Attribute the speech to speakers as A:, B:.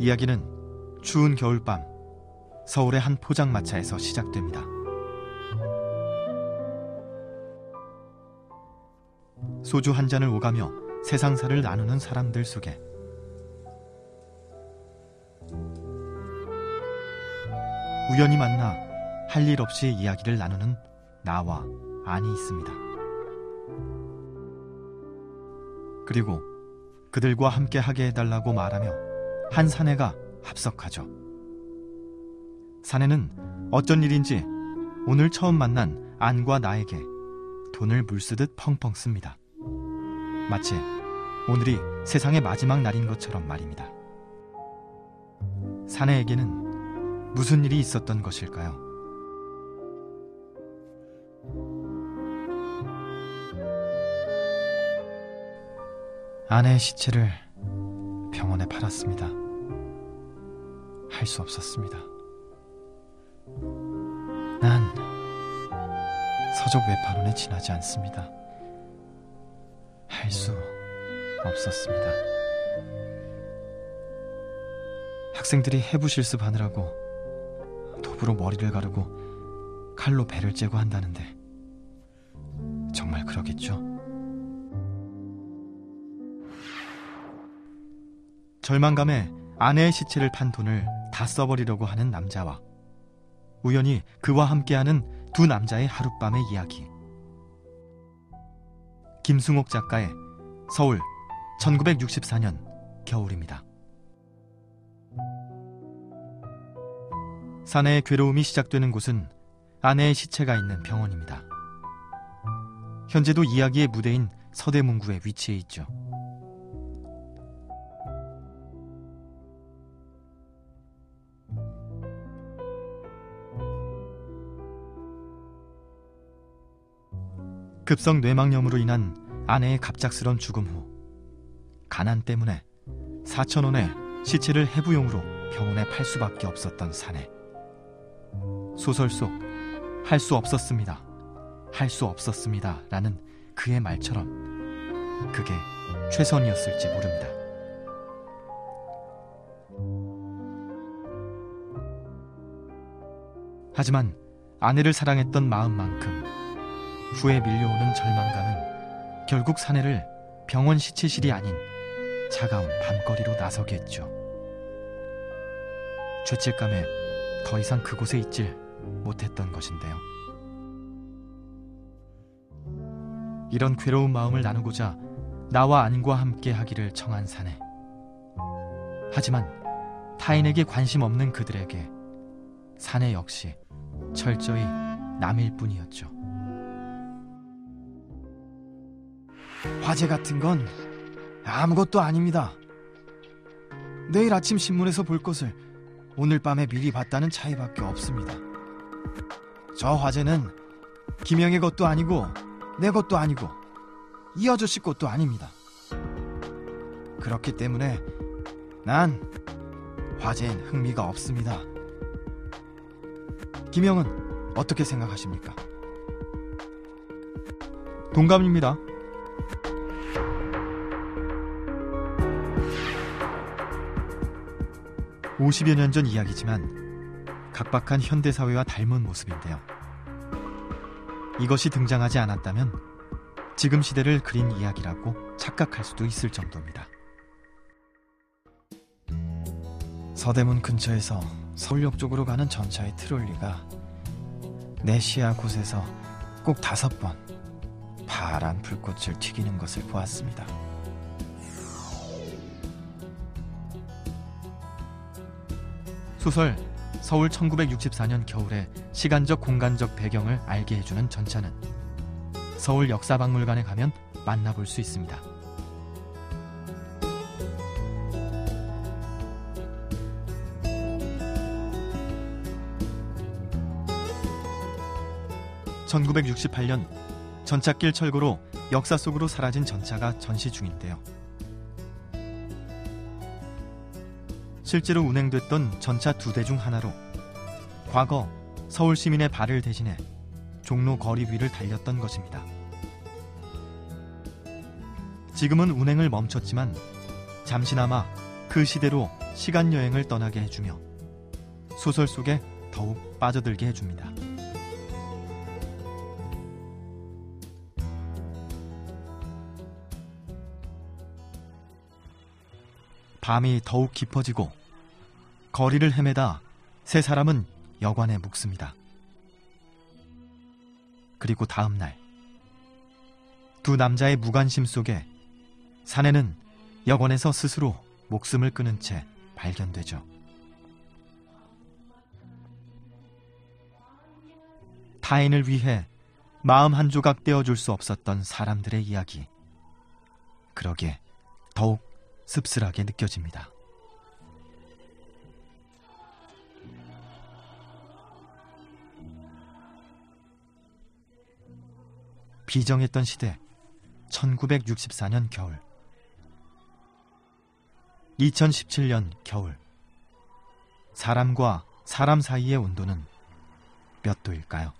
A: 이야기는 추운 겨울밤 서울의 한 포장마차에서 시작됩니다. 소주 한 잔을 오가며 세상사를 나누는 사람들 속에 우연히 만나 할 일 없이 이야기를 나누는 나와 안이 있습니다. 그리고 그들과 함께 하게 해달라고 말하며 한 사내가 합석하죠. 사내는 어쩐 일인지 오늘 처음 만난 안과 나에게 돈을 물쓰듯 펑펑 씁니다. 마치 오늘이 세상의 마지막 날인 것처럼 말입니다. 사내에게는 무슨 일이 있었던 것일까요? 아내의 시체를 병원에 팔았습니다. 할 수 없었습니다. 난 서적 외판론에 지나지 않습니다. 할 수 없었습니다. 학생들이 해부 실습하느라고 도구로 머리를 가르고 칼로 배를 째고 한다는데 정말 그러겠죠? 절망감에 아내의 시체를 판 돈을 다 써버리려고 하는 남자와 우연히 그와 함께하는 두 남자의 하룻밤의 이야기. 김승옥 작가의 서울 1964년 겨울입니다. 사내의 괴로움이 시작되는 곳은 아내의 시체가 있는 병원입니다. 현재도 이야기의 무대인 서대문구에 위치해 있죠. 급성 뇌망염으로 인한 아내의 갑작스런 죽음 후 가난 때문에 4천 원의 시체를 해부용으로 병원에 팔 수밖에 없었던 사내. 소설 속 할 수 없었습니다. 할 수 없었습니다. 라는 그의 말처럼 그게 최선이었을지 모릅니다. 하지만 아내를 사랑했던 마음만큼 후에 밀려오는 절망감은 결국 사내를 병원 시체실이 아닌 차가운 밤거리로 나서게 했죠. 죄책감에 더 이상 그곳에 있질 못했던 것인데요. 이런 괴로운 마음을 나누고자 나와 안과 함께 하기를 청한 사내. 하지만 타인에게 관심 없는 그들에게 사내 역시 철저히 남일 뿐이었죠. 화재 같은 건 아무것도 아닙니다. 내일 아침 신문에서 볼 것을 오늘 밤에 미리 봤다는 차이밖에 없습니다. 저 화재는 김영의 것도 아니고 내 것도 아니고 이 아저씨 것도 아닙니다. 그렇기 때문에 난 화재엔 흥미가 없습니다. 김영은 어떻게 생각하십니까? 동감입니다. 50여 년 전 이야기지만 각박한 현대사회와 닮은 모습인데요. 이것이 등장하지 않았다면 지금 시대를 그린 이야기라고 착각할 수도 있을 정도입니다. 서대문 근처에서 서울역 쪽으로 가는 전차의 트롤리가 내시아 곳에서 꼭 다섯 번 파란 불꽃을 튀기는 것을 보았습니다. 소설 서울 1964년 겨울의 시간적 공간적 배경을 알게 해주는 전차는 서울 역사박물관에 가면 만나볼 수 있습니다. (1968년) 전차길 철거로 역사 속으로 사라진 전차가 전시 중인데요. 실제로 운행됐던 전차 두 대 중 하나로 과거 서울 시민의 발을 대신해 종로 거리 위를 달렸던 것입니다. 지금은 운행을 멈췄지만 잠시나마 그 시대로 시간 여행을 떠나게 해주며 소설 속에 더욱 빠져들게 해줍니다. 밤이 더욱 깊어지고 거리를 헤매다 세 사람은 여관에 묵습니다. 그리고 다음 날, 두 남자의 무관심 속에 사내는 여관에서 스스로 목숨을 끊은 채 발견되죠. 타인을 위해 마음 한 조각 떼어줄 수 없었던 사람들의 이야기. 그러기에 더욱 씁쓸하게 느껴집니다. 비정했던 시대 1964년 겨울 2017년 겨울 사람과 사람 사이의 온도는 몇 도일까요?